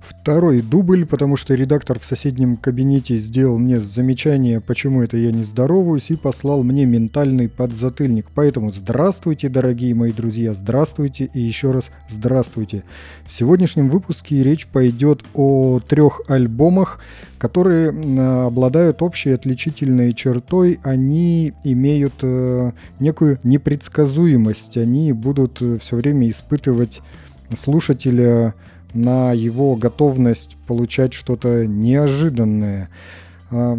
второй дубль, потому что редактор в соседнем кабинете сделал мне замечание, почему это я не здороваюсь, и послал мне ментальный подзатыльник. Поэтому здравствуйте, дорогие мои друзья, здравствуйте и еще раз здравствуйте. В сегодняшнем выпуске речь пойдет о трех альбомах, которые обладают общей отличительной чертой, они имеют э, некую непредсказуемость, они будут э, все время испытывать слушателя на его готовность получать что-то неожиданное. А,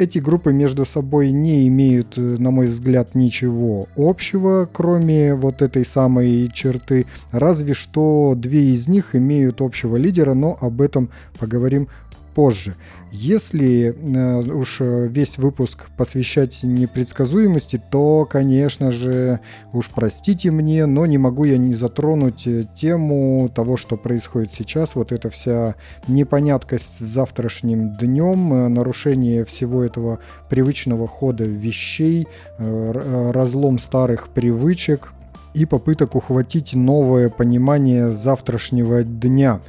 эти группы между собой не имеют, э, на мой взгляд, ничего общего, кроме вот этой самой черты. Разве что две из них имеют общего лидера, но об этом поговорим позже. Если э, уж э, весь выпуск посвящать непредсказуемости, то, конечно же, уж простите мне, но не могу я не затронуть э, тему того, что происходит сейчас. Вот эта вся непоняткость с завтрашним днем, нарушение всего этого привычного хода вещей, разлом старых привычек – и попыток ухватить новое понимание завтрашнего дня.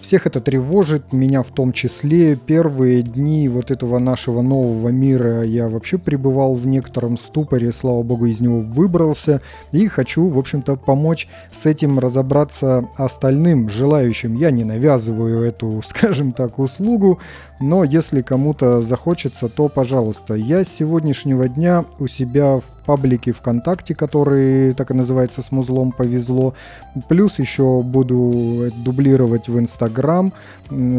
Всех это тревожит, меня в том числе. Первые дни вот этого нашего нового мира я вообще пребывал в некотором ступоре, слава богу, из него выбрался. И хочу, в общем-то, помочь с этим разобраться остальным желающим. Я не навязываю эту, скажем так, услугу, но если кому-то захочется, то пожалуйста. Я с сегодняшнего дня у себя в паблике ВКонтакте, который так и называется «С музлом повезло». Плюс еще буду дублировать в Инстаграм.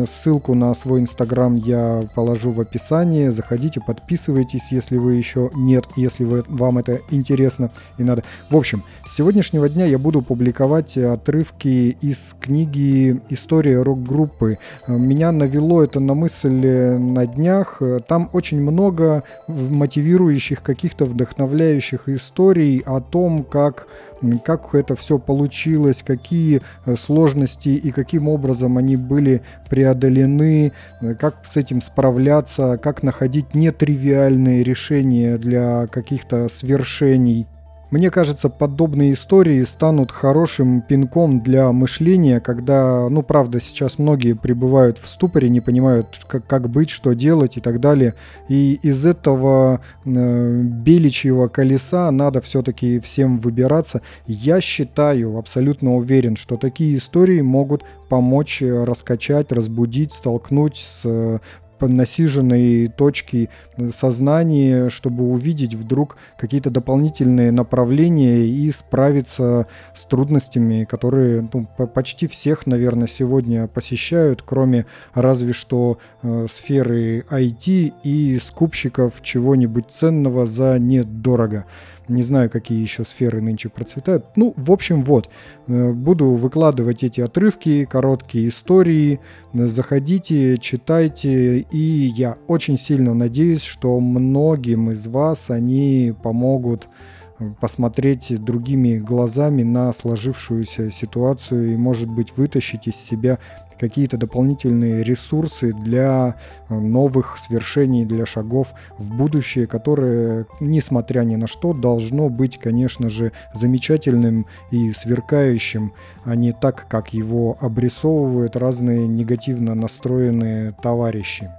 Ссылку на свой Инстаграм я положу в описании. Заходите, подписывайтесь, если вы еще нет, если вы, вам это интересно и надо. В общем, с сегодняшнего дня я буду публиковать отрывки из книги «История рок-группы». Меня навело это на мысль на днях. Там очень много мотивирующих, каких-то вдохновляющих потрясающих историй о том, как, как это все получилось, какие э, сложности и каким образом они были преодолены, э, как с этим справляться, как находить нетривиальные решения для каких-то свершений. Мне кажется, подобные истории станут хорошим пинком для мышления, когда, ну, правда, сейчас многие пребывают в ступоре, не понимают, как, как быть, что делать и так далее. И из этого э, беличьего колеса надо все-таки всем выбираться. Я считаю, абсолютно уверен, что такие истории могут помочь раскачать, разбудить, столкнуть с насиженной точки сознания, чтобы увидеть вдруг какие-то дополнительные направления и справиться с трудностями, которые ну, почти всех, наверное, сегодня посещают, кроме разве что э, сферы IT и скупщиков чего-нибудь ценного за недорого. Не знаю, какие еще сферы нынче процветают. Ну, в общем, вот. Э, буду выкладывать эти отрывки, короткие истории. Заходите, читайте. И я очень сильно надеюсь, что многим из вас они помогут э, посмотреть другими глазами на сложившуюся ситуацию и, может быть, вытащить из себя какие-то дополнительные ресурсы для э, новых свершений, для шагов в будущее, которое, несмотря ни на что, должно быть, конечно же, замечательным и сверкающим, а не так, как его обрисовывают разные негативно настроенные товарищи.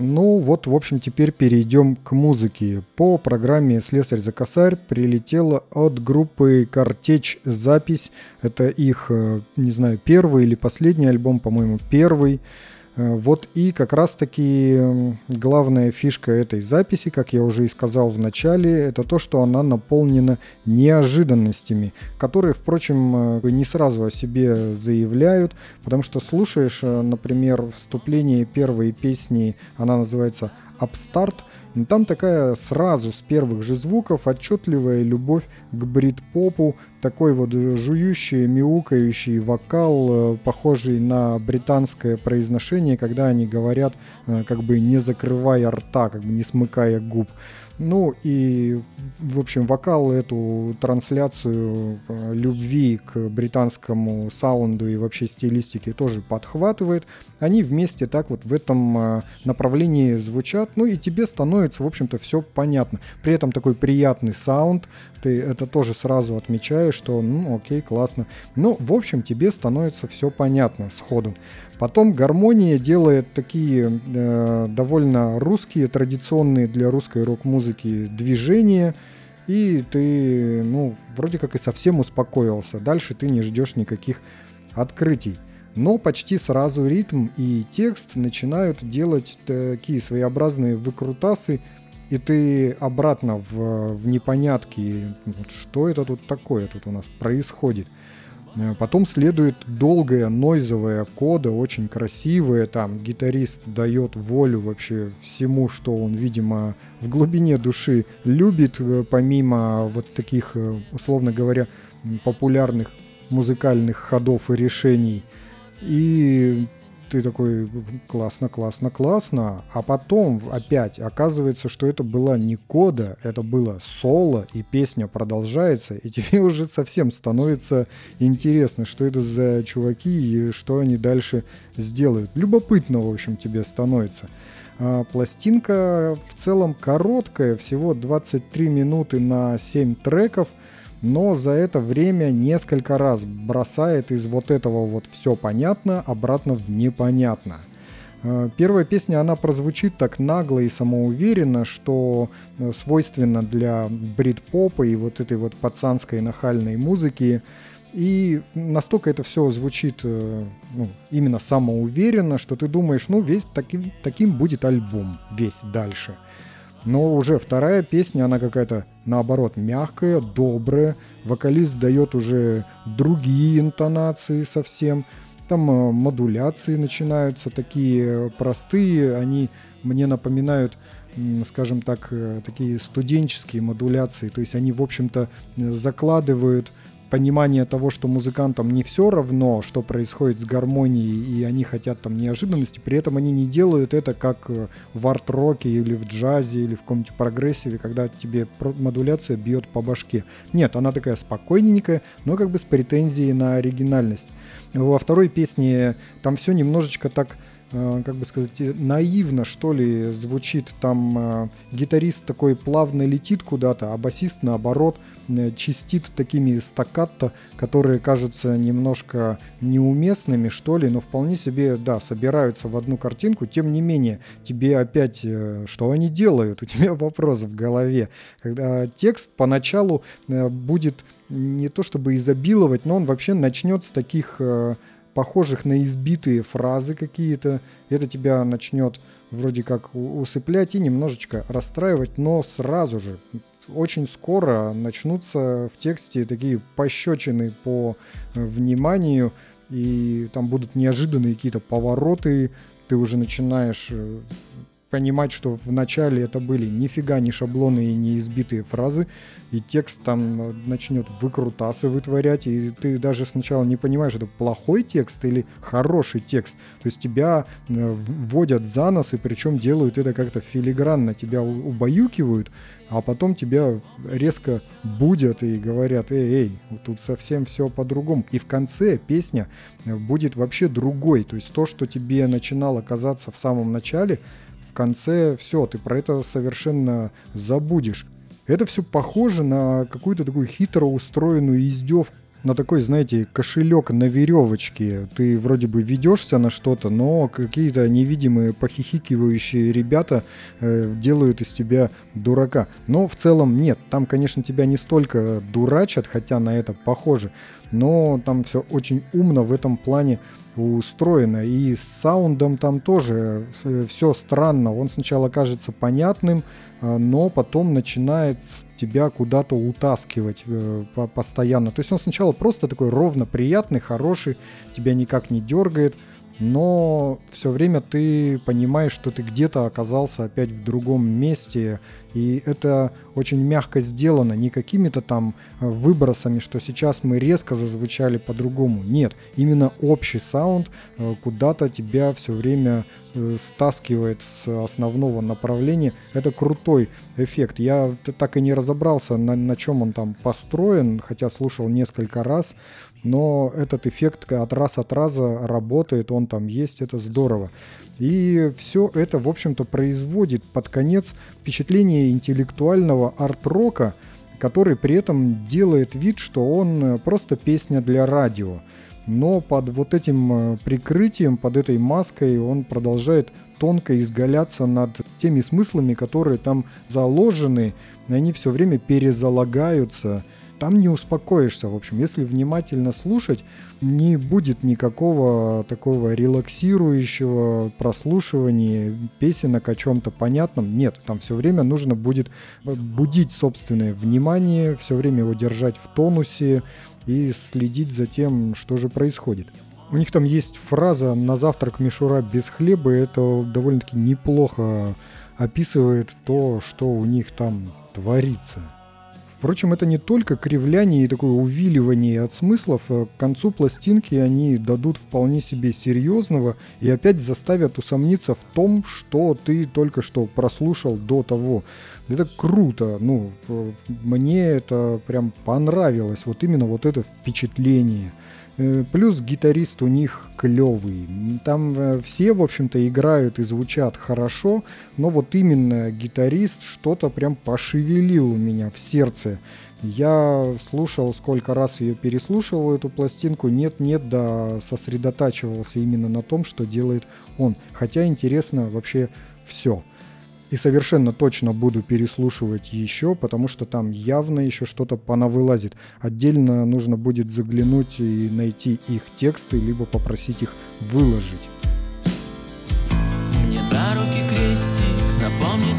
Ну вот, в общем, теперь перейдем к музыке. По программе «Слесарь за косарь» прилетела от группы «Картечь» запись. Это их, э, не знаю, первый или последний альбом, по-моему, первый. Э, вот и как раз-таки главная фишка этой записи, как я уже и сказал в начале, это то, что она наполнена неожиданностями, которые, впрочем, э, не сразу о себе заявляют, потому что слушаешь, э, например, вступление первой песни, она называется «Upstart», но там такая сразу с первых же звуков отчетливая любовь к брит-попу, такой вот жующий, мяукающий вокал, э, похожий на британское произношение, когда они говорят, э, как бы не закрывая рта, как бы не смыкая губ. Ну и, в общем, вокал эту трансляцию э, любви к британскому саунду и вообще стилистике тоже подхватывает. Они вместе так вот в этом э, направлении звучат, ну и тебе становится, в общем-то, все понятно. При этом такой приятный саунд, ты это тоже сразу отмечаешь, что, ну, окей, классно. Ну, в общем, тебе становится все понятно сходу. Потом гармония делает такие э, довольно русские, традиционные для русской рок-музыки движения, и ты, ну, вроде как и совсем успокоился. Дальше ты не ждешь никаких открытий. Но почти сразу ритм и текст начинают делать такие своеобразные выкрутасы, и ты обратно в, в непонятки, что это тут такое тут у нас происходит. Э, потом следует долгая нойзовая кода, очень красивая, там гитарист дает волю вообще всему, что он, видимо, в глубине души любит, э, помимо вот таких, э, условно говоря, популярных музыкальных ходов и решений. И ты такой, классно, классно, классно. А потом опять оказывается, что это была не кода, это было соло, и песня продолжается, и тебе уже совсем становится интересно, что это за чуваки и что они дальше сделают. Любопытно, в общем, тебе становится. А пластинка в целом короткая, всего 23 минуты на 7 треков – но за это время несколько раз бросает из вот этого вот все понятно обратно в непонятно. Э, первая песня, она прозвучит так нагло и самоуверенно, что э, свойственно для брит-попа и вот этой вот пацанской нахальной музыки. И настолько это все звучит э, ну, именно самоуверенно, что ты думаешь, ну, весь таким, таким будет альбом, весь дальше – но уже вторая песня, она какая-то наоборот мягкая, добрая. Вокалист дает уже другие интонации совсем. Там э, модуляции начинаются такие простые, они мне напоминают скажем так, э, такие студенческие модуляции. То есть они, в общем-то, закладывают понимание того, что музыкантам не все равно, что происходит с гармонией, и они хотят там неожиданности, при этом они не делают это как э, в арт-роке или в джазе или в каком-нибудь прогрессиве, когда тебе модуляция бьет по башке. Нет, она такая спокойненькая, но как бы с претензией на оригинальность. Во второй песне там все немножечко так Э, как бы сказать, наивно, что ли, звучит. Там э, гитарист такой плавно летит куда-то, а басист, наоборот, э, чистит такими стаккато, которые кажутся немножко неуместными, что ли, но вполне себе, да, собираются в одну картинку. Тем не менее, тебе опять, что они делают? У тебя вопрос в голове. Когда текст поначалу будет не то чтобы изобиловать, но он вообще начнет с таких похожих на избитые фразы какие-то. Это тебя начнет вроде как усыплять и немножечко расстраивать, но сразу же, очень скоро начнутся в тексте такие пощечины по э, вниманию, и там будут неожиданные какие-то повороты, ты уже начинаешь э, понимать, что в начале это были нифига не шаблоны и не избитые фразы, и текст там э, начнет выкрутасы вытворять, и ты даже сначала не понимаешь, это плохой текст или хороший текст. То есть тебя э, вводят за нос, и причем делают это как-то филигранно, тебя убаюкивают, а потом тебя резко будят и говорят, эй, эй, тут совсем все по-другому. И в конце песня э, будет вообще другой. То есть то, что тебе начинало казаться в самом начале, в конце все, ты про это совершенно забудешь. Это все похоже на какую-то такую хитро устроенную издевку на такой, знаете, кошелек на веревочке. Ты вроде бы ведешься на что-то, но какие-то невидимые похихикивающие ребята э, делают из тебя дурака. Но в целом нет, там, конечно, тебя не столько дурачат, хотя на это похоже, но там все очень умно в этом плане устроено. И с саундом там тоже э, все странно. Он сначала кажется понятным, э, но потом начинает тебя куда-то утаскивать э, постоянно. То есть он сначала просто такой ровно приятный, хороший, тебя никак не дергает, но все время ты понимаешь, что ты где-то оказался опять в другом месте, и это очень мягко сделано, не какими-то там э, выбросами, что сейчас мы резко зазвучали по-другому. Нет, именно общий саунд э, куда-то тебя все время э, стаскивает с основного направления. Это крутой эффект. Я так и не разобрался, на, на чем он там построен, хотя слушал несколько раз но этот эффект от раз от раза работает, он там есть, это здорово. И все это, в общем-то, производит под конец впечатление интеллектуального арт-рока, который при этом делает вид, что он просто песня для радио. Но под вот этим прикрытием, под этой маской он продолжает тонко изгаляться над теми смыслами, которые там заложены, и они все время перезалагаются – там не успокоишься. В общем, если внимательно слушать, не будет никакого такого релаксирующего прослушивания песенок о чем-то понятном. Нет, там все время нужно будет будить собственное внимание, все время его держать в тонусе и следить за тем, что же происходит. У них там есть фраза «на завтрак мишура без хлеба». Это довольно-таки неплохо описывает то, что у них там творится. Впрочем, это не только кривляние и такое увиливание от смыслов. К концу пластинки они дадут вполне себе серьезного и опять заставят усомниться в том, что ты только что прослушал до того. Это круто. Ну, мне это прям понравилось. Вот именно вот это впечатление. Э, плюс гитарист у них клевый. Там э, все, в общем-то, играют и звучат хорошо, но вот именно гитарист что-то прям пошевелил у меня в сердце. Я слушал, сколько раз ее переслушивал, эту пластинку, нет-нет, да сосредотачивался именно на том, что делает он. Хотя интересно вообще все. И совершенно точно буду переслушивать еще, потому что там явно еще что-то понавылазит. Отдельно нужно будет заглянуть и найти их тексты, либо попросить их выложить. Мне на руки крестик напомнит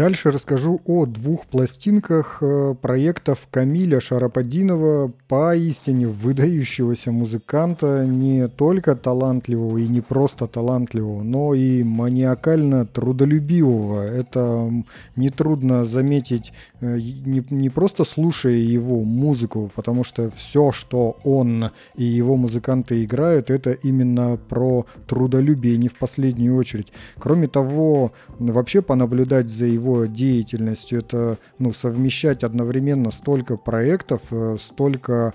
Дальше расскажу о двух пластинках э, проектов Камиля Шарападинова, поистине выдающегося музыканта, не только талантливого и не просто талантливого, но и маниакально трудолюбивого. Это нетрудно заметить, э, не, не просто слушая его музыку, потому что все, что он и его музыканты играют, это именно про трудолюбие, не в последнюю очередь. Кроме того, вообще понаблюдать за его его деятельностью. Это ну, совмещать одновременно столько проектов, э, столько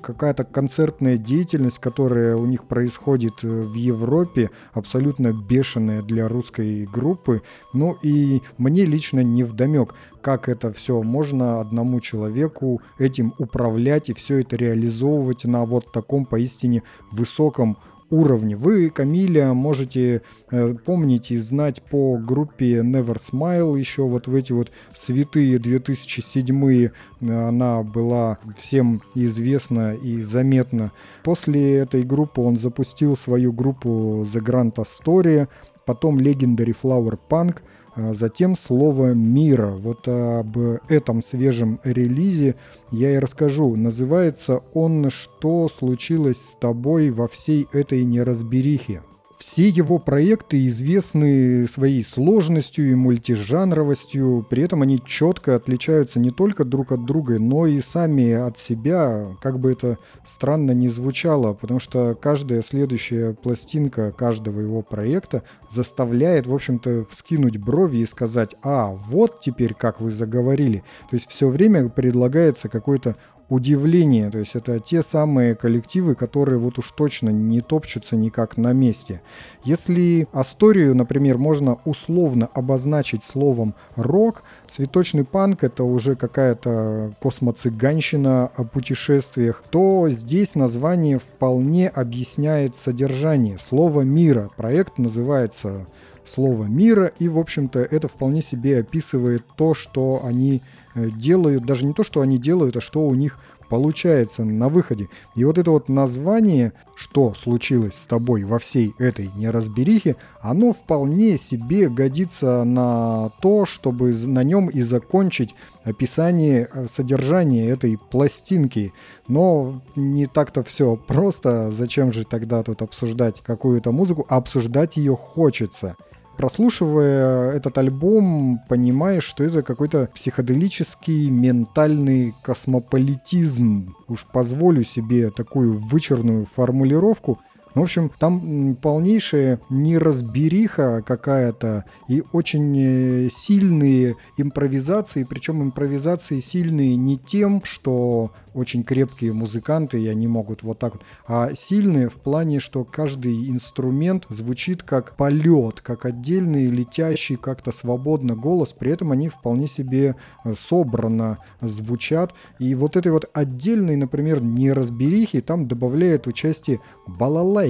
какая-то концертная деятельность, которая у них происходит э, в Европе, абсолютно бешеная для русской группы. Ну и мне лично не вдомек, как это все можно одному человеку этим управлять и все это реализовывать на вот таком поистине высоком уровне. Вы Камиля можете э, помнить и знать по группе Never Smile. Еще вот в эти вот святые 2007 она была всем известна и заметна. После этой группы он запустил свою группу The Grand Astoria, потом Legendary Flower Punk – затем слово «мира». Вот об этом свежем релизе я и расскажу. Называется он «Что случилось с тобой во всей этой неразберихе?». Все его проекты известны своей сложностью и мультижанровостью, при этом они четко отличаются не только друг от друга, но и сами от себя, как бы это странно ни звучало, потому что каждая следующая пластинка каждого его проекта заставляет, в общем-то, вскинуть брови и сказать, а, вот теперь как вы заговорили. То есть все время предлагается какой-то удивление. То есть это те самые коллективы, которые вот уж точно не топчутся никак на месте. Если Асторию, например, можно условно обозначить словом рок, цветочный панк это уже какая-то космоцыганщина о путешествиях, то здесь название вполне объясняет содержание. Слово мира. Проект называется слова мира, и, в общем-то, это вполне себе описывает то, что они э, делают, даже не то, что они делают, а что у них получается на выходе. И вот это вот название, что случилось с тобой во всей этой неразберихе, оно вполне себе годится на то, чтобы на нем и закончить описание э, содержания этой пластинки. Но не так-то все просто. Зачем же тогда тут обсуждать какую-то музыку? Обсуждать ее хочется прослушивая этот альбом, понимаешь, что это какой-то психоделический ментальный космополитизм. Уж позволю себе такую вычурную формулировку – в общем, там полнейшая неразбериха какая-то и очень э, сильные импровизации, причем импровизации сильные не тем, что очень крепкие музыканты, и они могут вот так вот, а сильные в плане, что каждый инструмент звучит как полет, как отдельный летящий как-то свободно голос, при этом они вполне себе э, собрано звучат. И вот этой вот отдельной, например, неразберихи там добавляет участие балалайки.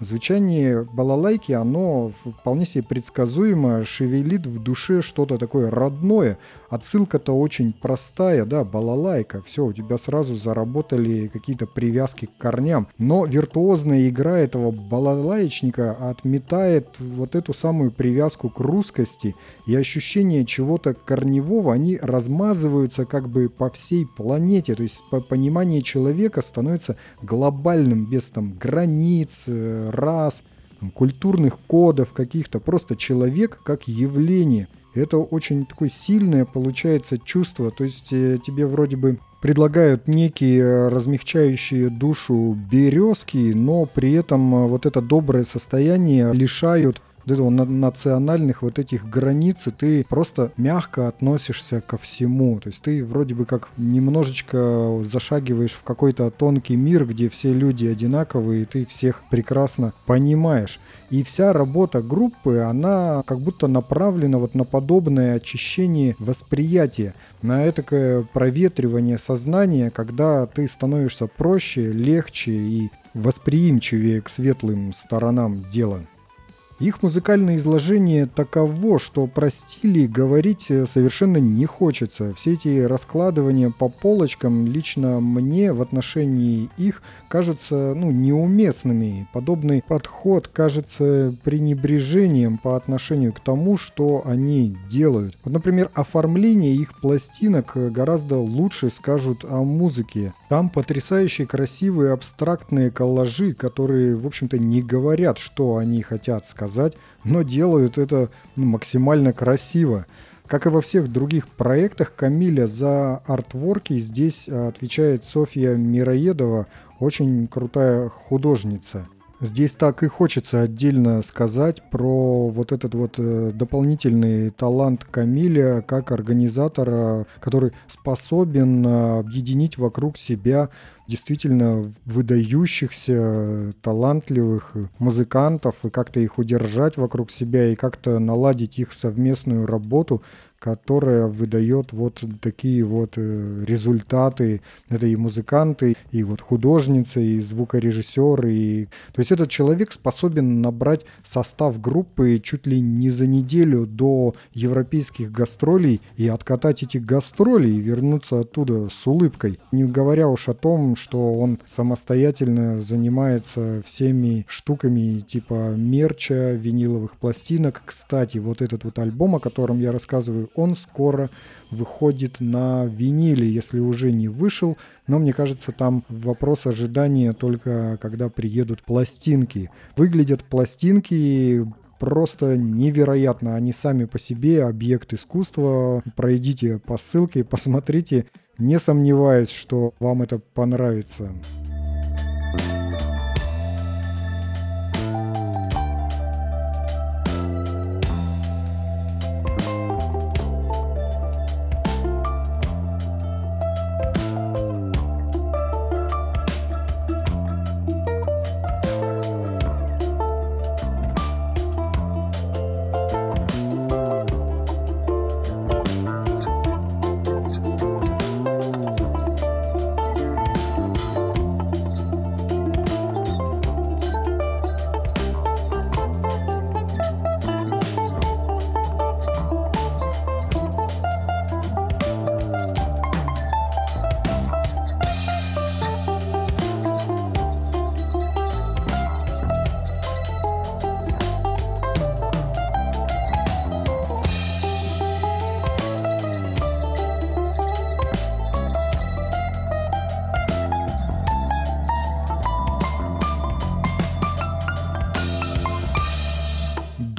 Звучание балалайки, оно вполне себе предсказуемо шевелит в душе что-то такое родное. Отсылка-то очень простая, да, балалайка, все, у тебя сразу заработали какие-то привязки к корням. Но виртуозная игра этого балалаечника отметает вот эту самую привязку к русскости и ощущение чего-то корневого, они размазываются как бы по всей планете. То есть понимание человека становится глобальным, без там границ, э, рас, культурных кодов каких-то. Просто человек как явление. Это очень такое сильное получается чувство. То есть э, тебе вроде бы предлагают некие размягчающие душу березки, но при этом э, вот это доброе состояние лишают вот этого национальных вот этих границ, и ты просто мягко относишься ко всему. То есть ты вроде бы как немножечко зашагиваешь в какой-то тонкий мир, где все люди одинаковые, и ты всех прекрасно понимаешь. И вся работа группы, она как будто направлена вот на подобное очищение восприятия, на это проветривание сознания, когда ты становишься проще, легче и восприимчивее к светлым сторонам дела. Их музыкальное изложение таково, что про стили говорить э, совершенно не хочется. Все эти раскладывания по полочкам лично мне в отношении их кажутся ну, неуместными. Подобный подход кажется пренебрежением по отношению к тому, что они делают. Вот, например, оформление их пластинок гораздо лучше скажут о музыке. Там потрясающие красивые абстрактные коллажи, которые, в общем-то, не говорят, что они хотят сказать, но делают это ну, максимально красиво. Как и во всех других проектах Камиля за артворки здесь отвечает Софья Мироедова, очень крутая художница. Здесь так и хочется отдельно сказать про вот этот вот э, дополнительный талант Камиля как организатора, который способен э, объединить вокруг себя действительно выдающихся, талантливых музыкантов и как-то их удержать вокруг себя и как-то наладить их совместную работу, которая выдает вот такие вот э, результаты. Это и музыканты, и вот художницы, и звукорежиссеры. И... То есть этот человек способен набрать состав группы чуть ли не за неделю до европейских гастролей и откатать эти гастроли и вернуться оттуда с улыбкой. Не говоря уж о том, что он самостоятельно занимается всеми штуками типа мерча, виниловых пластинок. Кстати, вот этот вот альбом, о котором я рассказываю, он скоро выходит на виниле, если уже не вышел. Но мне кажется, там вопрос ожидания только когда приедут пластинки. Выглядят пластинки просто невероятно. Они сами по себе объект искусства. Пройдите по ссылке, посмотрите. Не сомневаюсь, что вам это понравится.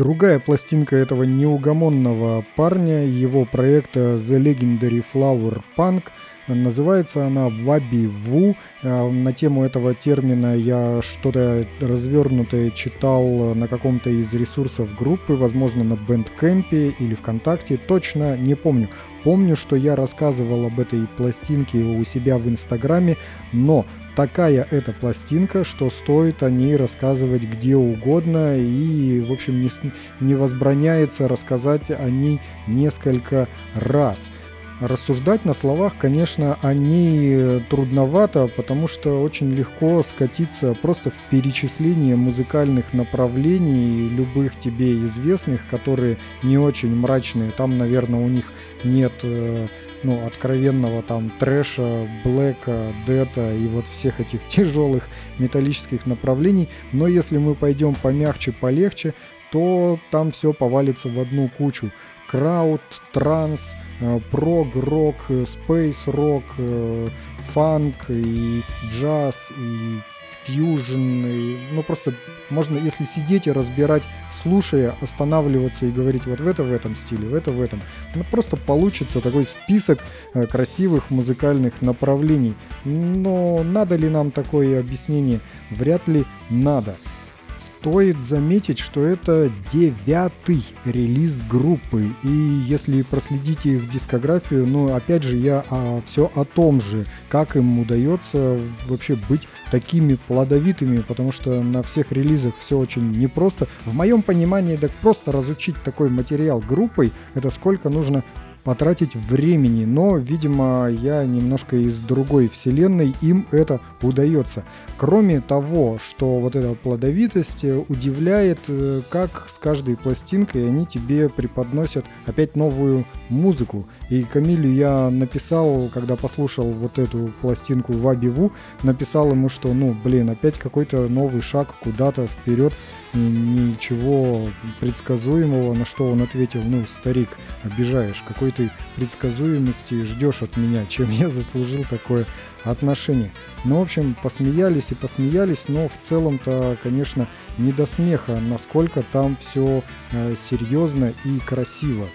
Другая пластинка этого неугомонного парня, его проекта The Legendary Flower Punk, называется она Ваби Ву. А, на тему этого термина я что-то развернутое читал на каком-то из ресурсов группы, возможно, на Bandcamp или ВКонтакте, точно не помню. Помню, что я рассказывал об этой пластинке у себя в Инстаграме, но такая эта пластинка, что стоит о ней рассказывать где угодно и, в общем, не, не возбраняется рассказать о ней несколько раз. Рассуждать на словах, конечно, они трудновато, потому что очень легко скатиться просто в перечисление музыкальных направлений, любых тебе известных, которые не очень мрачные. Там, наверное, у них нет э, ну, откровенного там трэша, блэка, дета и вот всех этих тяжелых металлических направлений. Но если мы пойдем помягче, полегче, то там все повалится в одну кучу крауд, транс, э, прог, рок, э, спейс рок, э, фанк и джаз и фьюжн, и, ну просто можно, если сидеть и разбирать, слушая, останавливаться и говорить вот в это в этом стиле, в это в этом, ну просто получится такой список красивых музыкальных направлений. Но надо ли нам такое объяснение? Вряд ли надо. Стоит заметить, что это девятый релиз группы, и если проследите их дискографию, ну, опять же, я а, все о том же, как им удается вообще быть такими плодовитыми, потому что на всех релизах все очень непросто. В моем понимании, так просто разучить такой материал группой, это сколько нужно потратить времени, но, видимо, я немножко из другой вселенной, им это удается. Кроме того, что вот эта плодовитость удивляет, э, как с каждой пластинкой они тебе преподносят опять новую музыку. И Камилю я написал, когда послушал вот эту пластинку Вабиву, написал ему, что, ну, блин, опять какой-то новый шаг куда-то вперед ничего предсказуемого, на что он ответил, ну, старик, обижаешь, какой ты предсказуемости ждешь от меня, чем я заслужил такое отношение. Ну, в общем, посмеялись и посмеялись, но в целом-то, конечно, не до смеха, насколько там все э, серьезно и красиво.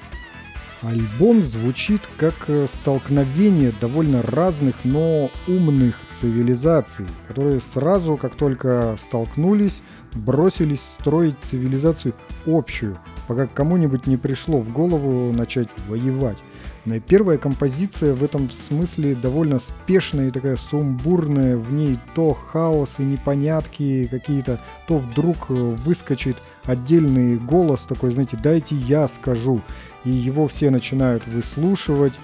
Альбом звучит как э, столкновение довольно разных, но умных цивилизаций, которые сразу, как только столкнулись, бросились строить цивилизацию общую, пока кому-нибудь не пришло в голову начать воевать. Первая композиция в этом смысле довольно спешная и такая сумбурная, в ней то хаос и непонятки какие-то, то вдруг э, выскочит отдельный голос такой, знаете, дайте я скажу и его все начинают выслушивать,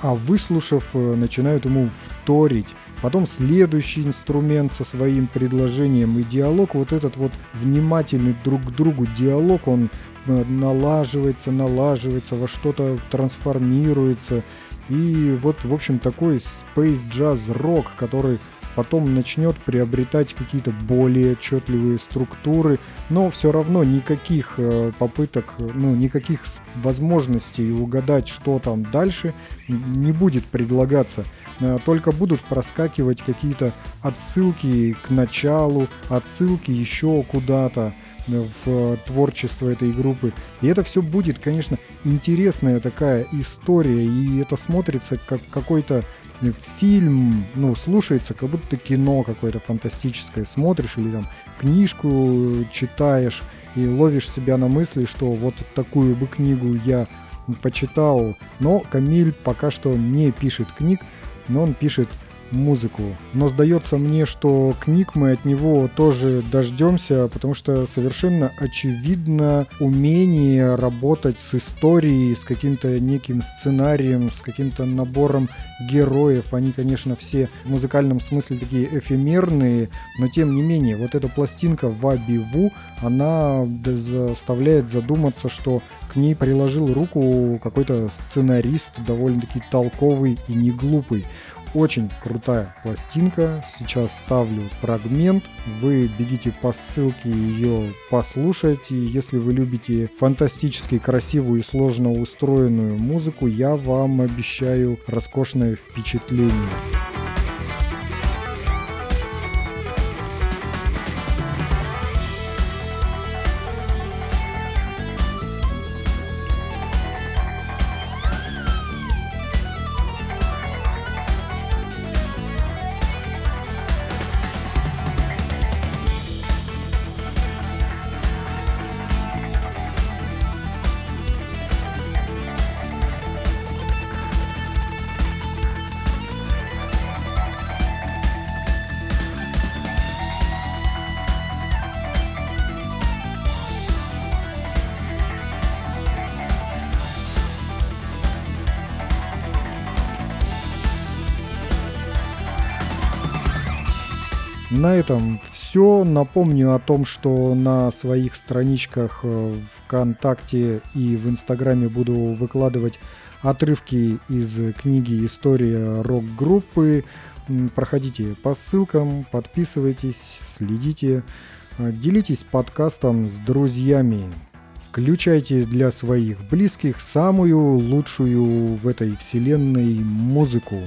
а выслушав, э, начинают ему вторить. Потом следующий инструмент со своим предложением и диалог, вот этот вот внимательный друг к другу диалог, он э, налаживается, налаживается, во что-то трансформируется. И вот, в общем, такой space jazz рок, который потом начнет приобретать какие-то более отчетливые структуры, но все равно никаких э, попыток, ну, никаких возможностей угадать, что там дальше, не будет предлагаться. Э, только будут проскакивать какие-то отсылки к началу, отсылки еще куда-то э, в творчество этой группы. И это все будет, конечно, интересная такая история, и это смотрится как какой-то фильм, ну, слушается, как будто кино какое-то фантастическое смотришь или там книжку читаешь и ловишь себя на мысли, что вот такую бы книгу я почитал. Но Камиль пока что не пишет книг, но он пишет музыку. Но сдается мне, что книг мы от него тоже дождемся, потому что совершенно очевидно умение работать с историей, с каким-то неким сценарием, с каким-то набором героев. Они, конечно, все в музыкальном смысле такие эфемерные, но тем не менее, вот эта пластинка Ваби Ву, она заставляет задуматься, что к ней приложил руку какой-то сценарист, довольно-таки толковый и не глупый. Очень крутая пластинка. Сейчас ставлю фрагмент. Вы бегите по ссылке ее послушайте. Если вы любите фантастически красивую и сложно устроенную музыку, я вам обещаю роскошное впечатление. На этом все. Напомню о том, что на своих страничках э, ВКонтакте и в Инстаграме буду выкладывать отрывки из книги «История рок-группы». Проходите по ссылкам, подписывайтесь, следите, э, делитесь подкастом с друзьями. Включайте для своих близких самую лучшую в этой вселенной музыку.